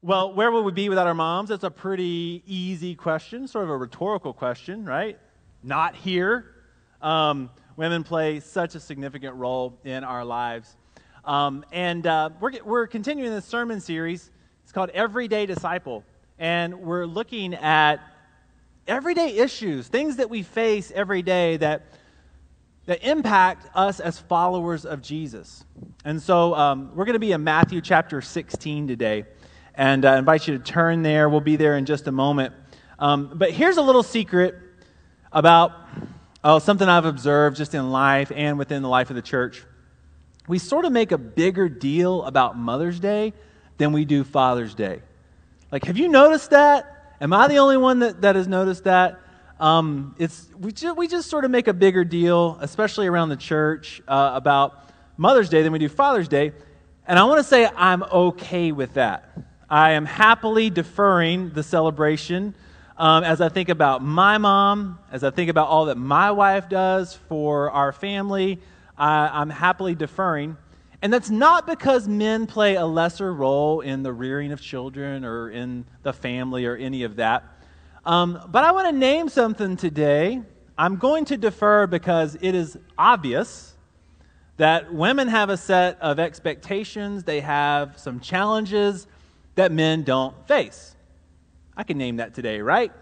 Well, where would we be without our moms? That's a pretty easy question, sort of a rhetorical question, right? Not here. Um, women play such a significant role in our lives. Um, and uh, we're, we're continuing this sermon series. It's called Everyday Disciple. And we're looking at everyday issues, things that we face every day that, that impact us as followers of Jesus. And so um, we're going to be in Matthew chapter 16 today. And uh, I invite you to turn there. We'll be there in just a moment. Um, but here's a little secret about oh, something I've observed just in life and within the life of the church. We sort of make a bigger deal about Mother's Day than we do Father's Day. Like, have you noticed that? Am I the only one that, that has noticed that? Um, it's, we, ju- we just sort of make a bigger deal, especially around the church, uh, about Mother's Day than we do Father's Day. And I want to say I'm okay with that. I am happily deferring the celebration um, as I think about my mom, as I think about all that my wife does for our family. I, I'm happily deferring. And that's not because men play a lesser role in the rearing of children or in the family or any of that. Um, but I want to name something today. I'm going to defer because it is obvious that women have a set of expectations, they have some challenges that men don't face. I can name that today, right?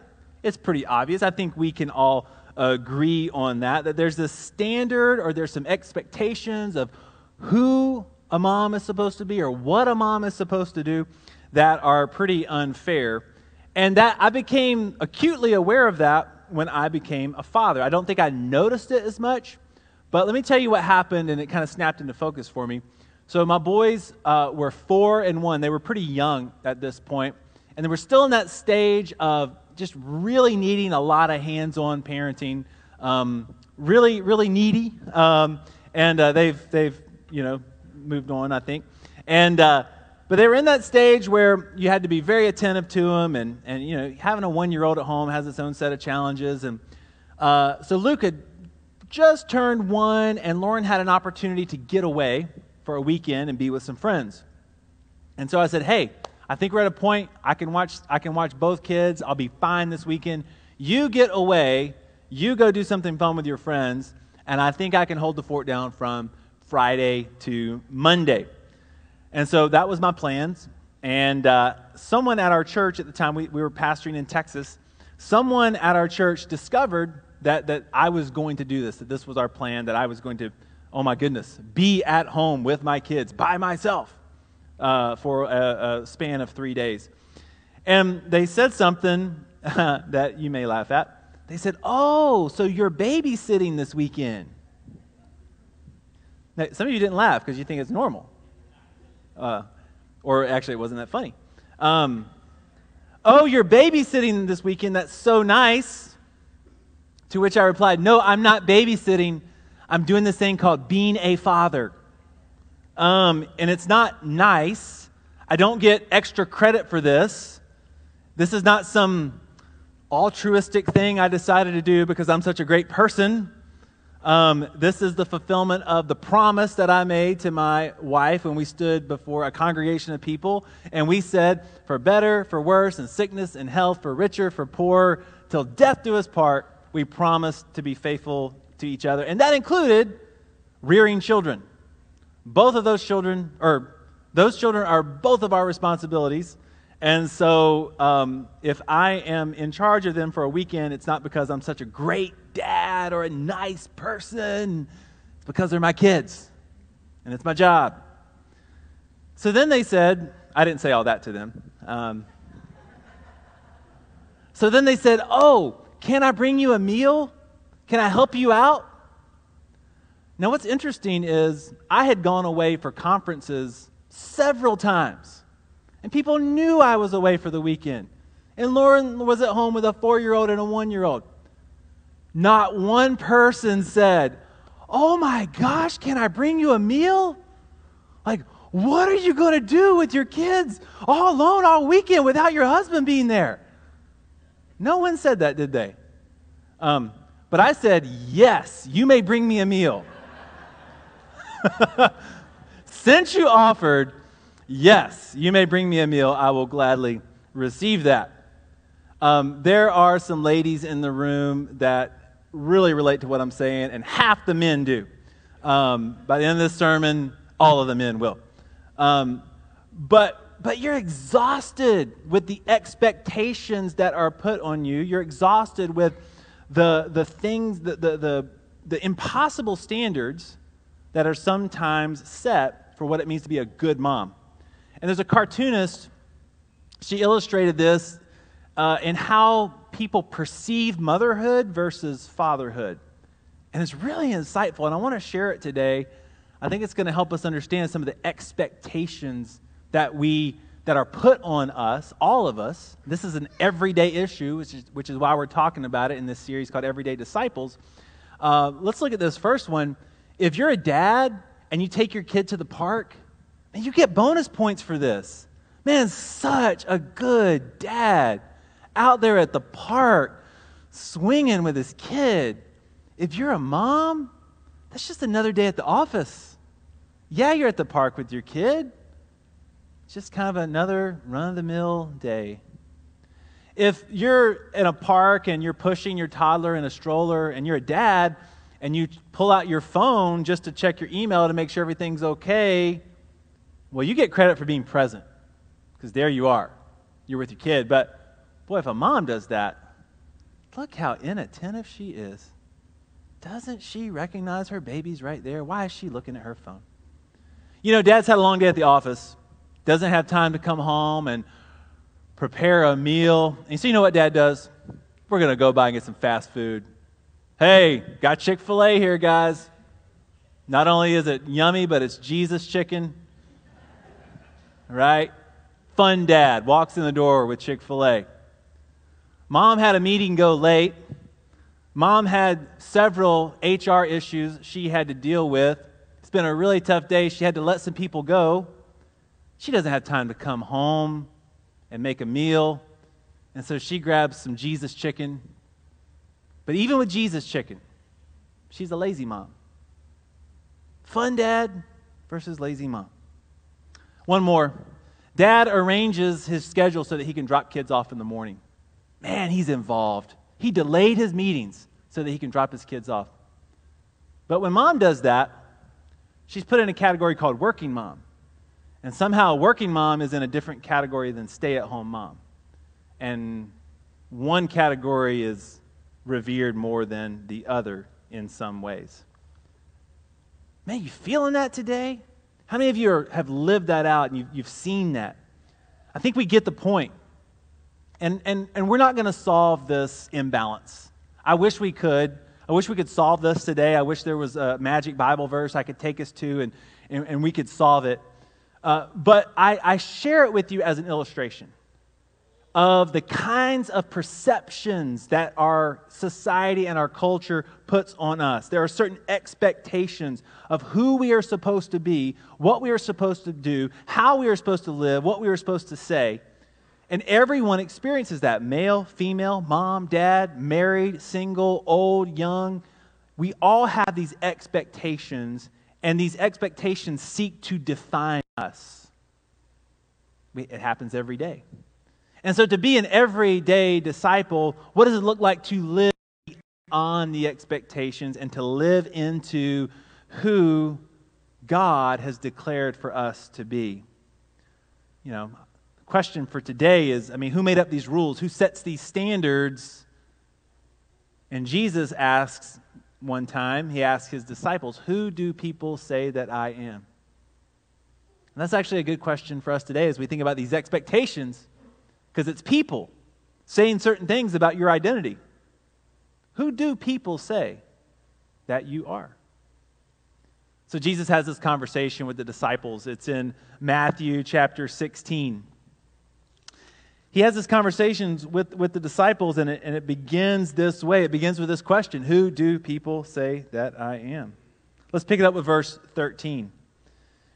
It's pretty obvious. I think we can all agree on that, that there's this standard or there's some expectations of who a mom is supposed to be or what a mom is supposed to do that are pretty unfair. And that I became acutely aware of that when I became a father. I don't think I noticed it as much, but let me tell you what happened, and it kind of snapped into focus for me. So my boys uh, were four and one. They were pretty young at this point, and they were still in that stage of just really needing a lot of hands-on parenting. Um, really, really needy, um, and uh, they've they've you know moved on, I think. And uh, but they were in that stage where you had to be very attentive to them, and and you know having a one-year-old at home has its own set of challenges. And uh, so Luke had just turned one, and Lauren had an opportunity to get away for a weekend and be with some friends. And so I said, "Hey, I think we're at a point I can watch I can watch both kids. I'll be fine this weekend. You get away, you go do something fun with your friends, and I think I can hold the fort down from Friday to Monday." And so that was my plans. And uh, someone at our church at the time, we, we were pastoring in Texas, someone at our church discovered that, that I was going to do this, that this was our plan, that I was going to oh my goodness, be at home with my kids by myself uh, for a, a, span of three days. And they said something that you may laugh at. They said, Oh, so you're babysitting this weekend. Now, some of you didn't laugh because you think it's normal. Uh, or actually, it wasn't that funny. Um, oh, you're babysitting this weekend. That's so nice. To which I replied, No, I'm not babysitting. I'm doing this thing called being a father. Um, and it's not nice. I don't get extra credit for this. This is not some altruistic thing I decided to do because I'm such a great person. Um, this is the fulfillment of the promise that I made to my wife when we stood before a congregation of people. And we said, for better, for worse, and sickness and health, for richer, for poor, till death do us part, we promise to be faithful to each other. And that included rearing children. Both of those children, or those children are both of our responsibilities. And so um, if I am in charge of them for a weekend, it's not because I'm such a great dad or a nice person. It's because they're my kids. And it's my job. So then they said, I didn't say all that to them. Um, so then they said, Oh, can I bring you a meal? Can I help you out? Now, what's interesting is I had gone away for conferences several times, and people knew I was away for the weekend. And Lauren was at home with a four year old and a one year old. Not one person said, Oh my gosh, can I bring you a meal? Like, what are you going to do with your kids all alone all weekend without your husband being there? No one said that, did they? Um, but I said, Yes, you may bring me a meal. Since you offered, Yes, you may bring me a meal. I will gladly receive that. Um, there are some ladies in the room that really relate to what I'm saying, and half the men do. Um, by the end of this sermon, all of the men will. Um, but, but you're exhausted with the expectations that are put on you. You're exhausted with the, the things, the, the, the, the impossible standards that are sometimes set for what it means to be a good mom. And there's a cartoonist, she illustrated this uh, in how people perceive motherhood versus fatherhood. And it's really insightful, and I want to share it today. I think it's going to help us understand some of the expectations that we that are put on us, all of us. This is an everyday issue, which is, which is why we're talking about it in this series called Everyday Disciples. Uh, let's look at this first one. If you're a dad and you take your kid to the park, and you get bonus points for this. Man, such a good dad out there at the park swinging with his kid. If you're a mom, that's just another day at the office. Yeah, you're at the park with your kid. It's just kind of another run of the mill day. If you're in a park and you're pushing your toddler in a stroller and you're a dad and you pull out your phone just to check your email to make sure everything's okay, well, you get credit for being present because there you are. You're with your kid. But boy, if a mom does that, look how inattentive she is. Doesn't she recognize her baby's right there? Why is she looking at her phone? You know, dad's had a long day at the office, doesn't have time to come home and prepare a meal. And so, you know what dad does? We're going to go by and get some fast food. Hey, got Chick fil A here, guys. Not only is it yummy, but it's Jesus chicken right? Fun dad walks in the door with Chick fil A. Mom had a meeting go late. Mom had several HR issues she had to deal with. It's been a really tough day. She had to let some people go. She doesn't have time to come home and make a meal. And so she grabs some Jesus chicken. But even with Jesus chicken, she's a lazy mom. Fun dad versus lazy mom. One more. Dad arranges his schedule so that he can drop kids off in the morning. Man, he's involved. He delayed his meetings so that he can drop his kids off. But when mom does that, she's put in a category called working mom. And somehow, working mom is in a different category than stay at home mom. And one category is revered more than the other in some ways. Man, you feeling that today? How many of you are, have lived that out and you've, you've seen that? I think we get the point. And, and, and we're not going to solve this imbalance. I wish we could. I wish we could solve this today. I wish there was a magic Bible verse I could take us to and, and, and we could solve it. Uh, but I, I share it with you as an illustration of the kinds of perceptions that our society and our culture puts on us. There are certain expectations of who we are supposed to be, what we are supposed to do, how we are supposed to live, what we are supposed to say. And everyone experiences that male, female, mom, dad, married, single, old, young. We all have these expectations, and these expectations seek to define us. It happens every day. And so, to be an everyday disciple, what does it look like to live on the expectations and to live into who God has declared for us to be? You know, the question for today is I mean, who made up these rules? Who sets these standards? And Jesus asks one time, he asked his disciples, Who do people say that I am? And that's actually a good question for us today as we think about these expectations because it's people saying certain things about your identity. Who do people say that you are? So Jesus has this conversation with the disciples. It's in Matthew chapter 16. He has this conversation with, with the disciples, and it, and it begins this way. It begins with this question Who do people say that I am? Let's pick it up with verse 13.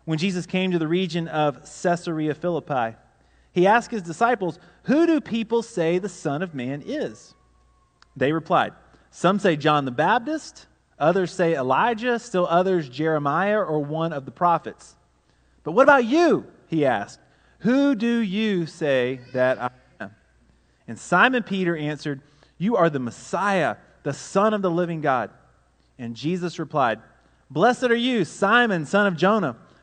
When Jesus came to the region of Caesarea Philippi, he asked his disciples, Who do people say the Son of Man is? They replied, Some say John the Baptist, others say Elijah, still others Jeremiah or one of the prophets. But what about you? he asked, Who do you say that I am? And Simon Peter answered, You are the Messiah, the Son of the living God. And Jesus replied, Blessed are you, Simon, son of Jonah,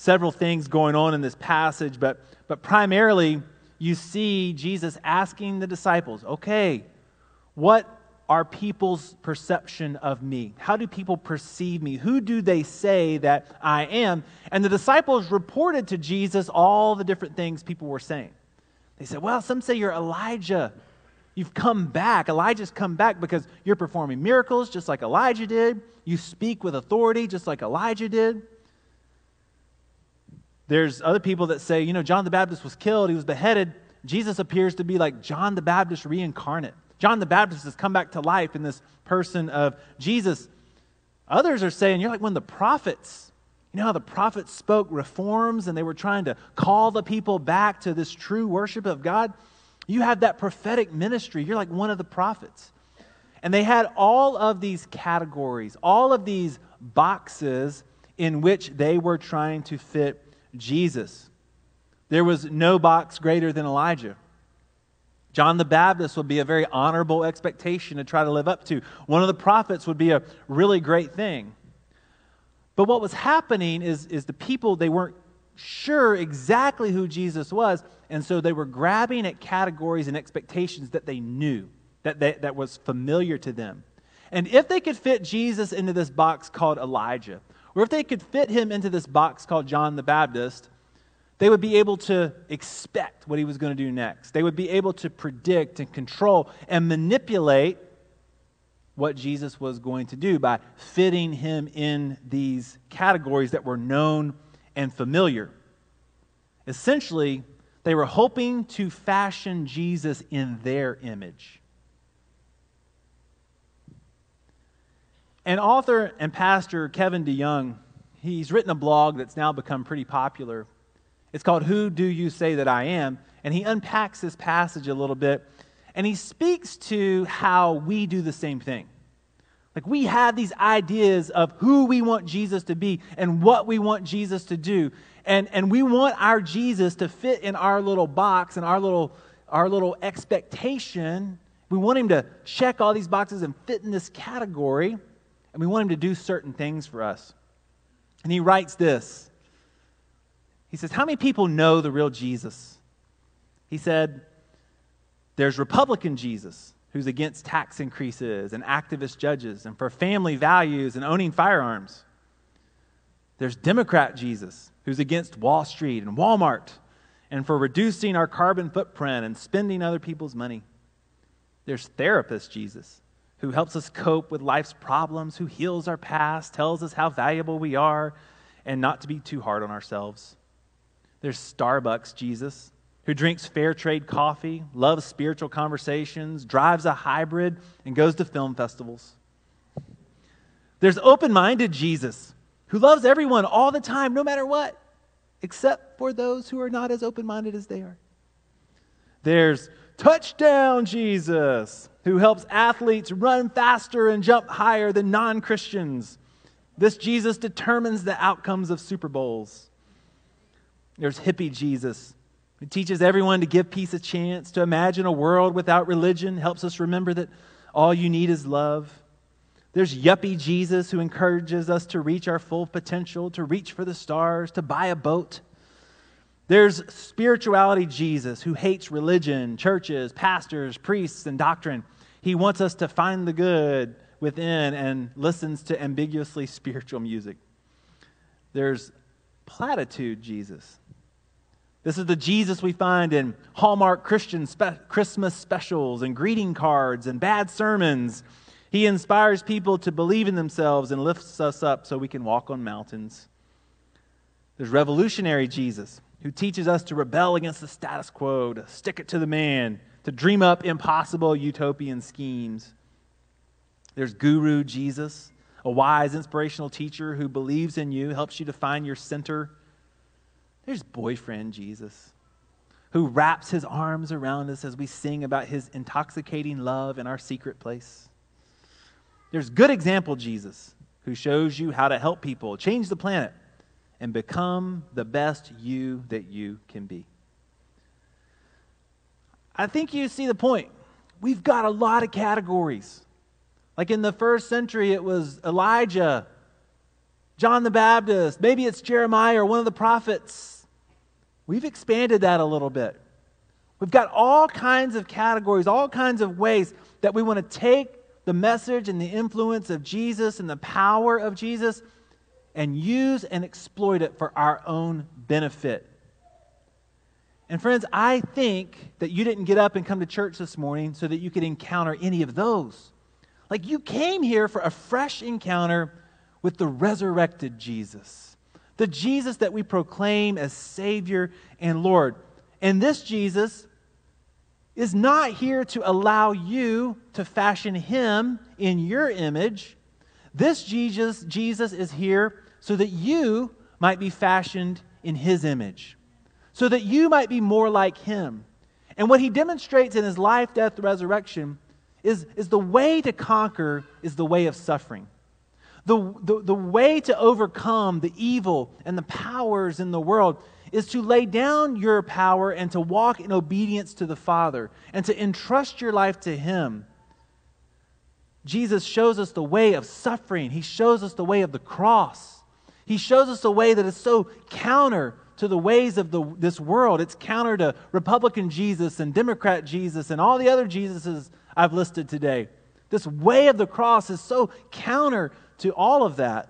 Several things going on in this passage, but, but primarily you see Jesus asking the disciples, okay, what are people's perception of me? How do people perceive me? Who do they say that I am? And the disciples reported to Jesus all the different things people were saying. They said, Well, some say you're Elijah. You've come back. Elijah's come back because you're performing miracles just like Elijah did. You speak with authority just like Elijah did. There's other people that say, you know, John the Baptist was killed, he was beheaded. Jesus appears to be like John the Baptist reincarnate. John the Baptist has come back to life in this person of Jesus. Others are saying, you're like one of the prophets. You know how the prophets spoke reforms and they were trying to call the people back to this true worship of God? You have that prophetic ministry. You're like one of the prophets. And they had all of these categories, all of these boxes in which they were trying to fit Jesus. There was no box greater than Elijah. John the Baptist would be a very honorable expectation to try to live up to. One of the prophets would be a really great thing. But what was happening is, is the people, they weren't sure exactly who Jesus was, and so they were grabbing at categories and expectations that they knew, that, they, that was familiar to them. And if they could fit Jesus into this box called Elijah, or if they could fit him into this box called John the Baptist, they would be able to expect what he was going to do next. They would be able to predict and control and manipulate what Jesus was going to do by fitting him in these categories that were known and familiar. Essentially, they were hoping to fashion Jesus in their image. And author and pastor Kevin DeYoung, he's written a blog that's now become pretty popular it's called Who Do You Say That I Am? And he unpacks this passage a little bit and he speaks to how we do the same thing. Like we have these ideas of who we want Jesus to be and what we want Jesus to do. And, and we want our Jesus to fit in our little box and our little, our little expectation. We want him to check all these boxes and fit in this category. And we want him to do certain things for us. And he writes this he says, How many people know the real Jesus? He said, There's Republican Jesus, who's against tax increases and activist judges and for family values and owning firearms. There's Democrat Jesus, who's against Wall Street and Walmart and for reducing our carbon footprint and spending other people's money. There's therapist Jesus, who helps us cope with life's problems, who heals our past, tells us how valuable we are, and not to be too hard on ourselves. There's Starbucks Jesus, who drinks fair trade coffee, loves spiritual conversations, drives a hybrid, and goes to film festivals. There's open minded Jesus, who loves everyone all the time, no matter what, except for those who are not as open minded as they are. There's touchdown Jesus, who helps athletes run faster and jump higher than non Christians. This Jesus determines the outcomes of Super Bowls. There's hippie Jesus, who teaches everyone to give peace a chance, to imagine a world without religion, helps us remember that all you need is love. There's yuppie Jesus, who encourages us to reach our full potential, to reach for the stars, to buy a boat. There's spirituality Jesus, who hates religion, churches, pastors, priests, and doctrine. He wants us to find the good within and listens to ambiguously spiritual music. There's platitude Jesus, this is the Jesus we find in Hallmark Christian spe- Christmas specials and greeting cards and bad sermons. He inspires people to believe in themselves and lifts us up so we can walk on mountains. There's revolutionary Jesus, who teaches us to rebel against the status quo, to stick it to the man, to dream up impossible utopian schemes. There's Guru Jesus, a wise, inspirational teacher who believes in you, helps you to find your center. There's boyfriend Jesus, who wraps his arms around us as we sing about his intoxicating love in our secret place. There's good example Jesus, who shows you how to help people change the planet and become the best you that you can be. I think you see the point. We've got a lot of categories. Like in the first century, it was Elijah, John the Baptist, maybe it's Jeremiah or one of the prophets. We've expanded that a little bit. We've got all kinds of categories, all kinds of ways that we want to take the message and the influence of Jesus and the power of Jesus and use and exploit it for our own benefit. And friends, I think that you didn't get up and come to church this morning so that you could encounter any of those. Like you came here for a fresh encounter with the resurrected Jesus, the Jesus that we proclaim as Savior and Lord. And this Jesus is not here to allow you to fashion him in your image. This Jesus, Jesus is here so that you might be fashioned in his image, so that you might be more like him. And what he demonstrates in his life, death, resurrection is, is the way to conquer is the way of suffering. The, the, the way to overcome the evil and the powers in the world is to lay down your power and to walk in obedience to the Father and to entrust your life to Him. Jesus shows us the way of suffering, He shows us the way of the cross. He shows us a way that is so counter to the ways of the, this world. It's counter to Republican Jesus and Democrat Jesus and all the other Jesuses I've listed today. This way of the cross is so counter to all of that.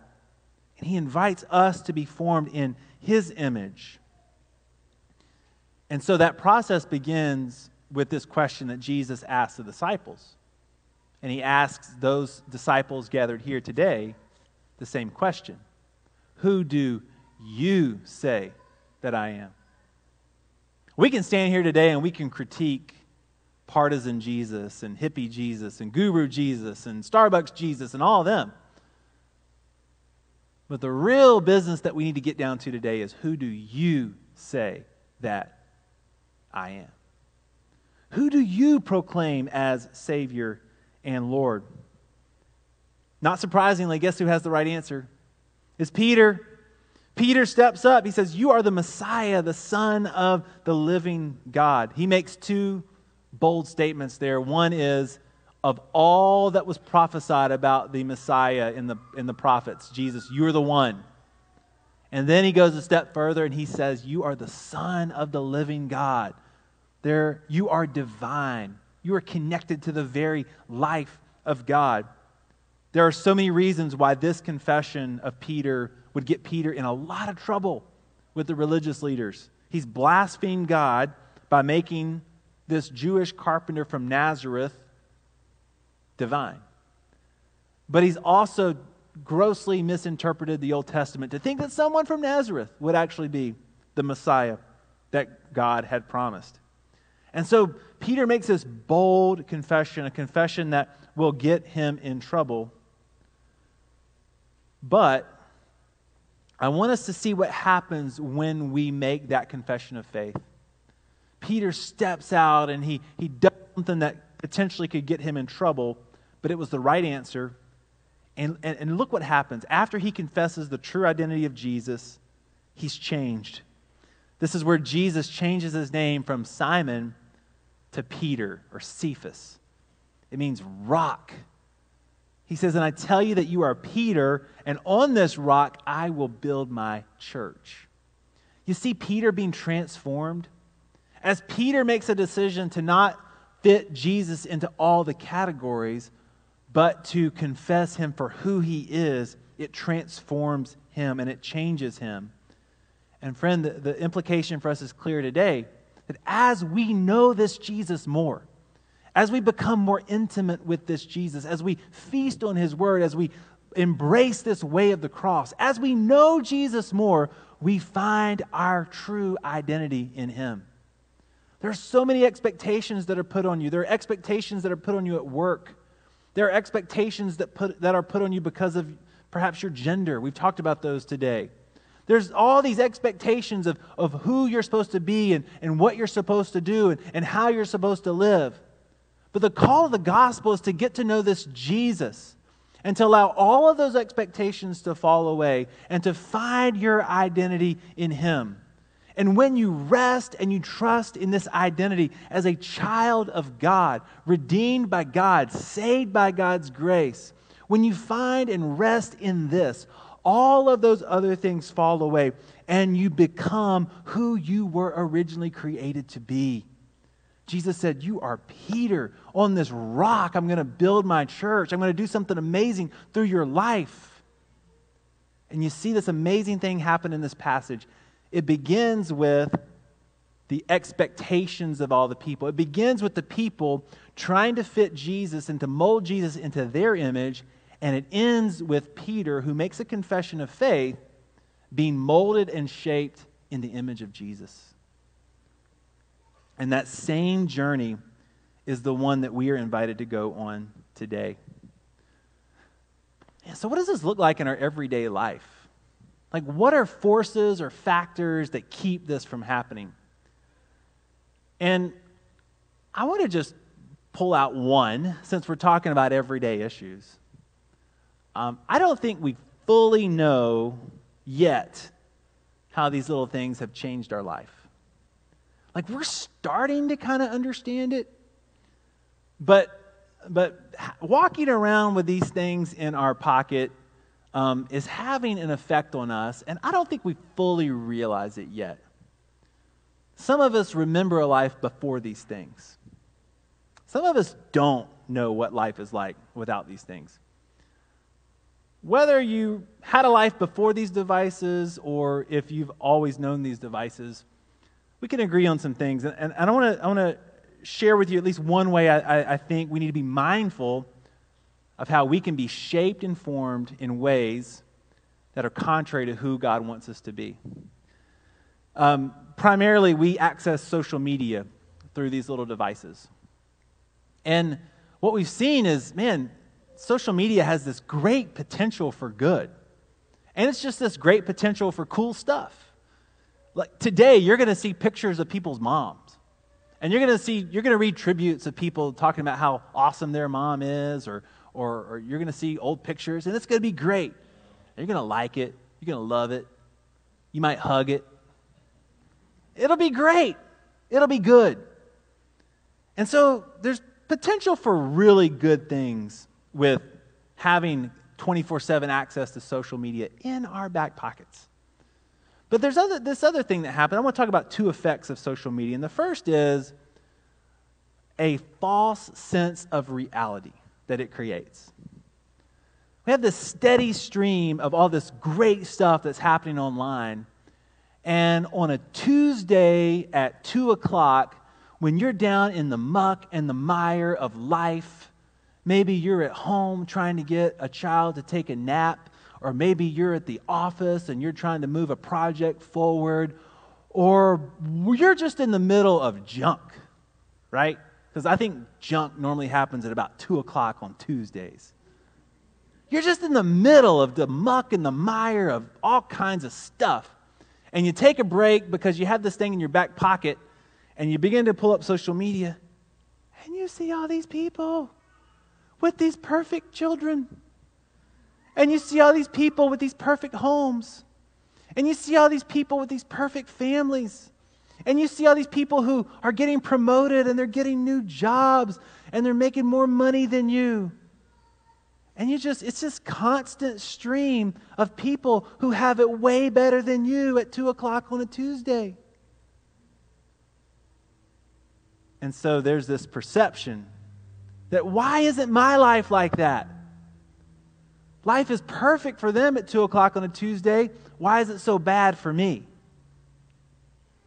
And he invites us to be formed in his image. And so that process begins with this question that Jesus asked the disciples. And he asks those disciples gathered here today the same question Who do you say that I am? We can stand here today and we can critique partisan Jesus and hippie Jesus and guru Jesus and Starbucks Jesus and all of them. But the real business that we need to get down to today is who do you say that I am. Who do you proclaim as Savior and Lord? Not surprisingly, guess who has the right answer? Is Peter. Peter steps up. He says, You are the Messiah, the Son of the living God. He makes two bold statements there. One is, of all that was prophesied about the Messiah in the, in the prophets, Jesus, you are the one. And then he goes a step further and he says, You are the Son of the living God. There, you are divine. You are connected to the very life of God. There are so many reasons why this confession of Peter would get Peter in a lot of trouble with the religious leaders. He's blasphemed God by making this Jewish carpenter from Nazareth divine. But he's also grossly misinterpreted the Old Testament to think that someone from Nazareth would actually be the Messiah that God had promised. And so Peter makes this bold confession, a confession that will get him in trouble. But I want us to see what happens when we make that confession of faith. Peter steps out and he, he does something that potentially could get him in trouble, but it was the right answer. And, and, and look what happens. After he confesses the true identity of Jesus, he's changed. This is where Jesus changes his name from Simon to Peter or Cephas. It means rock. He says, And I tell you that you are Peter, and on this rock I will build my church. You see Peter being transformed? As Peter makes a decision to not fit Jesus into all the categories, but to confess him for who he is, it transforms him and it changes him. And friend, the, the implication for us is clear today that as we know this Jesus more, as we become more intimate with this Jesus, as we feast on his word, as we embrace this way of the cross, as we know Jesus more, we find our true identity in Him. There are so many expectations that are put on you. There are expectations that are put on you at work. There are expectations that, put, that are put on you because of perhaps your gender. We've talked about those today. There's all these expectations of, of who you're supposed to be and, and what you're supposed to do and, and how you're supposed to live. But the call of the gospel is to get to know this Jesus and to allow all of those expectations to fall away and to find your identity in Him. And when you rest and you trust in this identity as a child of God, redeemed by God, saved by God's grace, when you find and rest in this, all of those other things fall away and you become who you were originally created to be. Jesus said, You are Peter. On this rock, I'm going to build my church. I'm going to do something amazing through your life. And you see this amazing thing happen in this passage it begins with the expectations of all the people. It begins with the people trying to fit Jesus and to mold Jesus into their image, and it ends with Peter, who makes a confession of faith, being molded and shaped in the image of Jesus. And that same journey is the one that we are invited to go on today. Yeah, so, what does this look like in our everyday life? Like, what are forces or factors that keep this from happening? And I want to just pull out one since we're talking about everyday issues. Um, I don't think we fully know yet how these little things have changed our life. Like, we're starting to kind of understand it, but but walking around with these things in our pocket um, is having an effect on us, and I don't think we fully realize it yet. Some of us remember a life before these things. Some of us don't know what life is like without these things. Whether you had a life before these devices or if you've always known these devices, we can agree on some things. And, and I want to I wanna share with you at least one way I, I, I think we need to be mindful of how we can be shaped and formed in ways that are contrary to who God wants us to be. Um, primarily, we access social media through these little devices. And what we've seen is, man, social media has this great potential for good. And it's just this great potential for cool stuff. Like today, you're going to see pictures of people's moms. And you're going to see, you're going to read tributes of people talking about how awesome their mom is or or, or you're going to see old pictures, and it's going to be great. You're going to like it. You're going to love it. You might hug it. It'll be great. It'll be good. And so there's potential for really good things with having 24 7 access to social media in our back pockets. But there's other, this other thing that happened. I want to talk about two effects of social media. And the first is a false sense of reality that it creates. We have this steady stream of all this great stuff that's happening online. And on a Tuesday at 2 o'clock, when you're down in the muck and the mire of life, maybe you're at home trying to get a child to take a nap, or maybe you're at the office and you're trying to move a project forward, or you're just in the middle of junk, right? Because I think junk normally happens at about 2 o'clock on Tuesdays. You're just in the middle of the muck and the mire of all kinds of stuff. And you take a break because you have this thing in your back pocket and you begin to pull up social media and you see all these people with these perfect children. And you see all these people with these perfect homes. And you see all these people with these perfect families. And you see all these people who are getting promoted and they're getting new jobs and they're making more money than you. And you just, it's this constant stream of people who have it way better than you at 2 o'clock on a Tuesday. And so there's this perception that why isn't my life like that? Life is perfect for them at 2 o'clock on a Tuesday. Why is it so bad for me?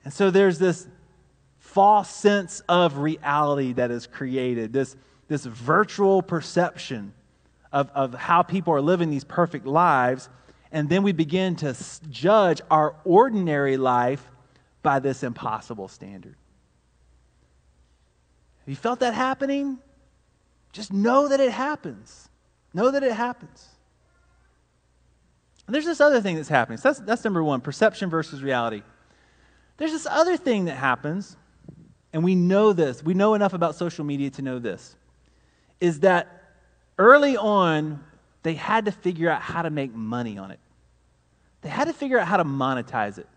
And so there's this false sense of reality that is created, this, this virtual perception of, of how people are living these perfect lives. And then we begin to judge our ordinary life by this impossible standard. Have you felt that happening? Just know that it happens. Know that it happens. And there's this other thing that's happening. So that's, that's number one perception versus reality. There's this other thing that happens, and we know this. We know enough about social media to know this. Is that early on, they had to figure out how to make money on it. They had to figure out how to monetize it.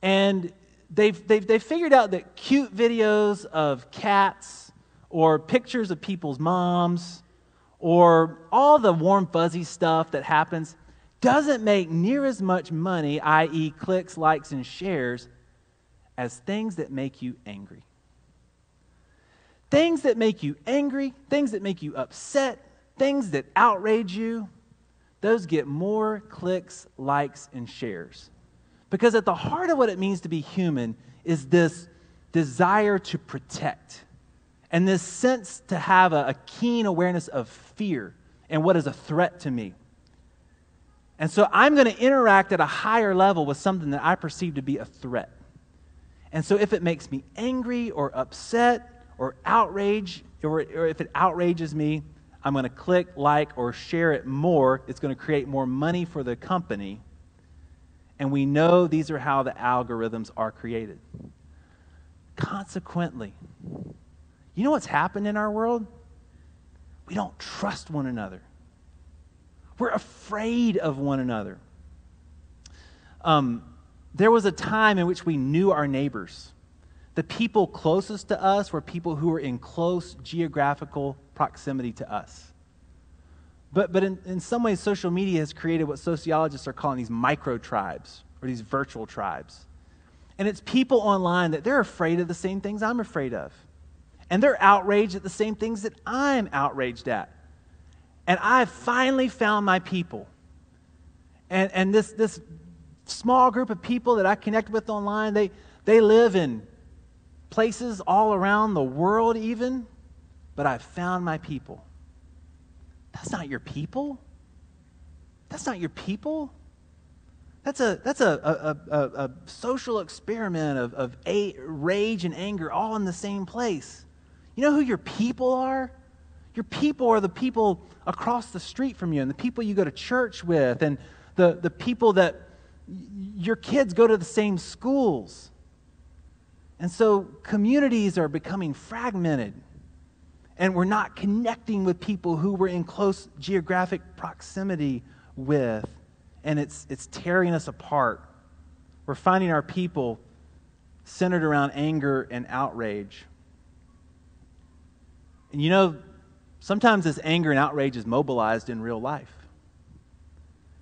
And they've, they've, they've figured out that cute videos of cats or pictures of people's moms or all the warm, fuzzy stuff that happens doesn't make near as much money, i.e., clicks, likes, and shares, as things that make you angry. Things that make you angry, things that make you upset, things that outrage you, those get more clicks, likes, and shares. Because at the heart of what it means to be human is this desire to protect and this sense to have a, a keen awareness of fear and what is a threat to me. And so I'm going to interact at a higher level with something that I perceive to be a threat. And so if it makes me angry or upset or outrage, or, or if it outrages me, I'm going to click like or share it more. It's going to create more money for the company. And we know these are how the algorithms are created. Consequently, you know what's happened in our world? We don't trust one another. We're afraid of one another. Um, there was a time in which we knew our neighbors. The people closest to us were people who were in close geographical proximity to us. But, but in, in some ways, social media has created what sociologists are calling these micro tribes or these virtual tribes. And it's people online that they're afraid of the same things I'm afraid of. And they're outraged at the same things that I'm outraged at. And I've finally found my people. And, and this, this small group of people that I connect with online, they, they live in places all around the world, even, but I've found my people. That's not your people. That's not your people. That's a, that's a, a, a, a social experiment of, of a, rage and anger all in the same place. You know who your people are? Your people are the people across the street from you and the people you go to church with and the, the people that your kids go to the same schools. And so communities are becoming fragmented. And we're not connecting with people who we're in close geographic proximity with. And it's, it's tearing us apart. We're finding our people centered around anger and outrage. And you know, Sometimes this anger and outrage is mobilized in real life.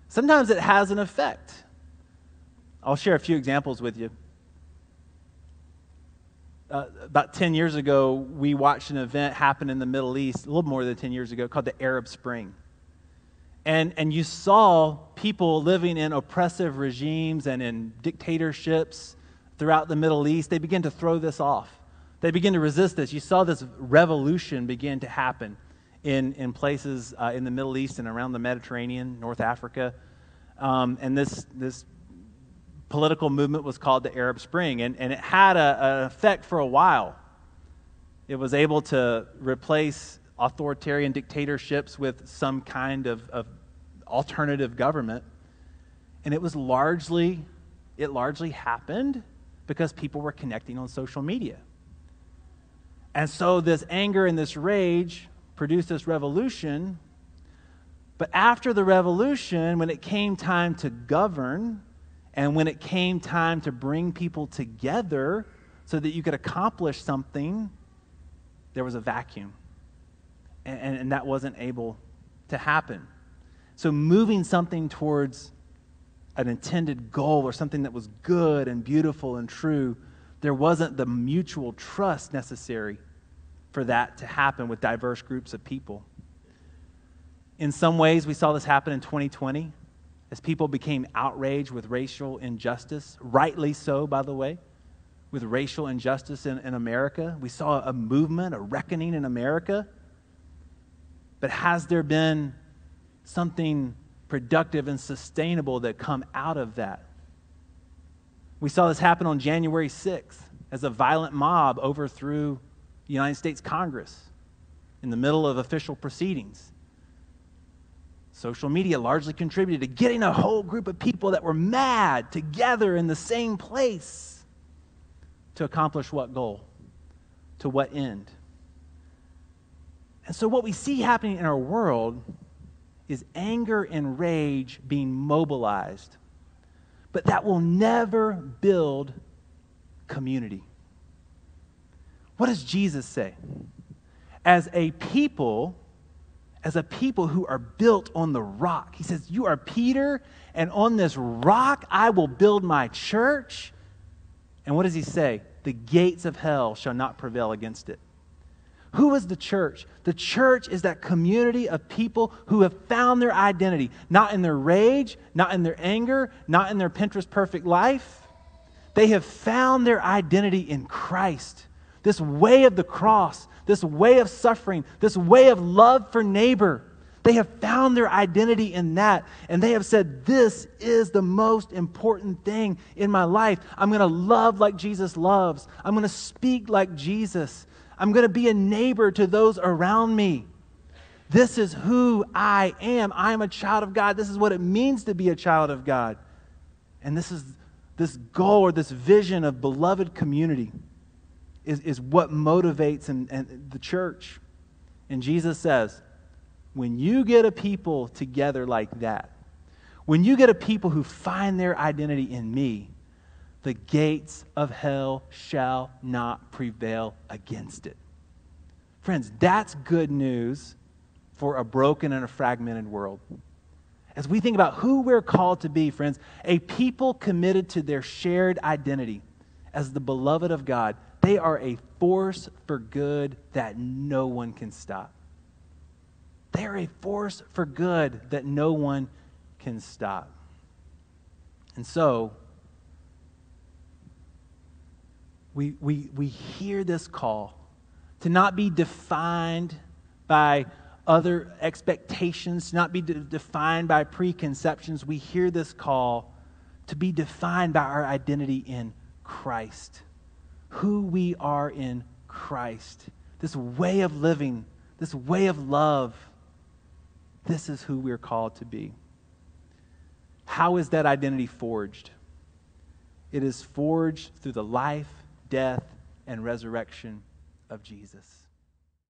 Sometimes it has an effect. I'll share a few examples with you. Uh, about 10 years ago, we watched an event happen in the Middle East, a little more than 10 years ago, called the Arab Spring. And, and you saw people living in oppressive regimes and in dictatorships throughout the Middle East. They began to throw this off. They began to resist this. You saw this revolution begin to happen in, in places uh, in the Middle East and around the Mediterranean, North Africa. Um, and this, this political movement was called the Arab Spring, and, and it had an effect for a while. It was able to replace authoritarian dictatorships with some kind of, of alternative government. And it was largely, it largely happened because people were connecting on social media. And so this anger and this rage produced this revolution. But after the revolution, when it came time to govern, and when it came time to bring people together so that you could accomplish something, there was a vacuum. And, and, and, that wasn't able to happen. So, moving something towards an intended goal or something that was good and beautiful and true, there wasn't the mutual trust necessary for that to happen with diverse groups of people. In some ways, we saw this happen in 2020 as people became outraged with racial injustice, rightly so, by the way, with racial injustice in, in America. We saw a movement, a reckoning in America. But has there been something productive and sustainable that come out of that. We saw this happen on January 6th as a violent mob overthrew the United States Congress in the middle of official proceedings. Social media largely contributed to getting a whole group of people that were mad together in the same place to accomplish what goal? To what end? And so, what we see happening in our world is anger and rage being mobilized, but that will never build community. What does Jesus say? As a people, as a people who are built on the rock, he says, You are Peter, and on this rock I will build my church. And what does he say? The gates of hell shall not prevail against it. Who is the church? The church is that community of people who have found their identity, not in their rage, not in their anger, not in their Pinterest perfect life. They have found their identity in Christ. This way of the cross, this way of suffering, this way of love for neighbor. They have found their identity in that, and they have said, This is the most important thing in my life. I'm going to love like Jesus loves, I'm going to speak like Jesus. I'm going to be a neighbor to those around me. This is who I am. I am a child of God. This is what it means to be a child of God. And this is this goal or this vision of beloved community is, is what motivates and, and the church. And Jesus says, when you get a people together like that, when you get a people who find their identity in me, the gates of hell shall not prevail against it. Friends, that's good news for a broken and a fragmented world. As we think about who we're called to be, friends, a people committed to their shared identity as the beloved of God, they are a force for good that no one can stop. They are a force for good that no one can stop. And so, we, we, we hear this call to not be defined by other expectations, to not be de- defined by preconceptions. We hear this call to be defined by our identity in Christ, who we are in Christ, this way of living, this way of love. This is who we're called to be. How is that identity forged? It is forged through the life death, and resurrection of Jesus.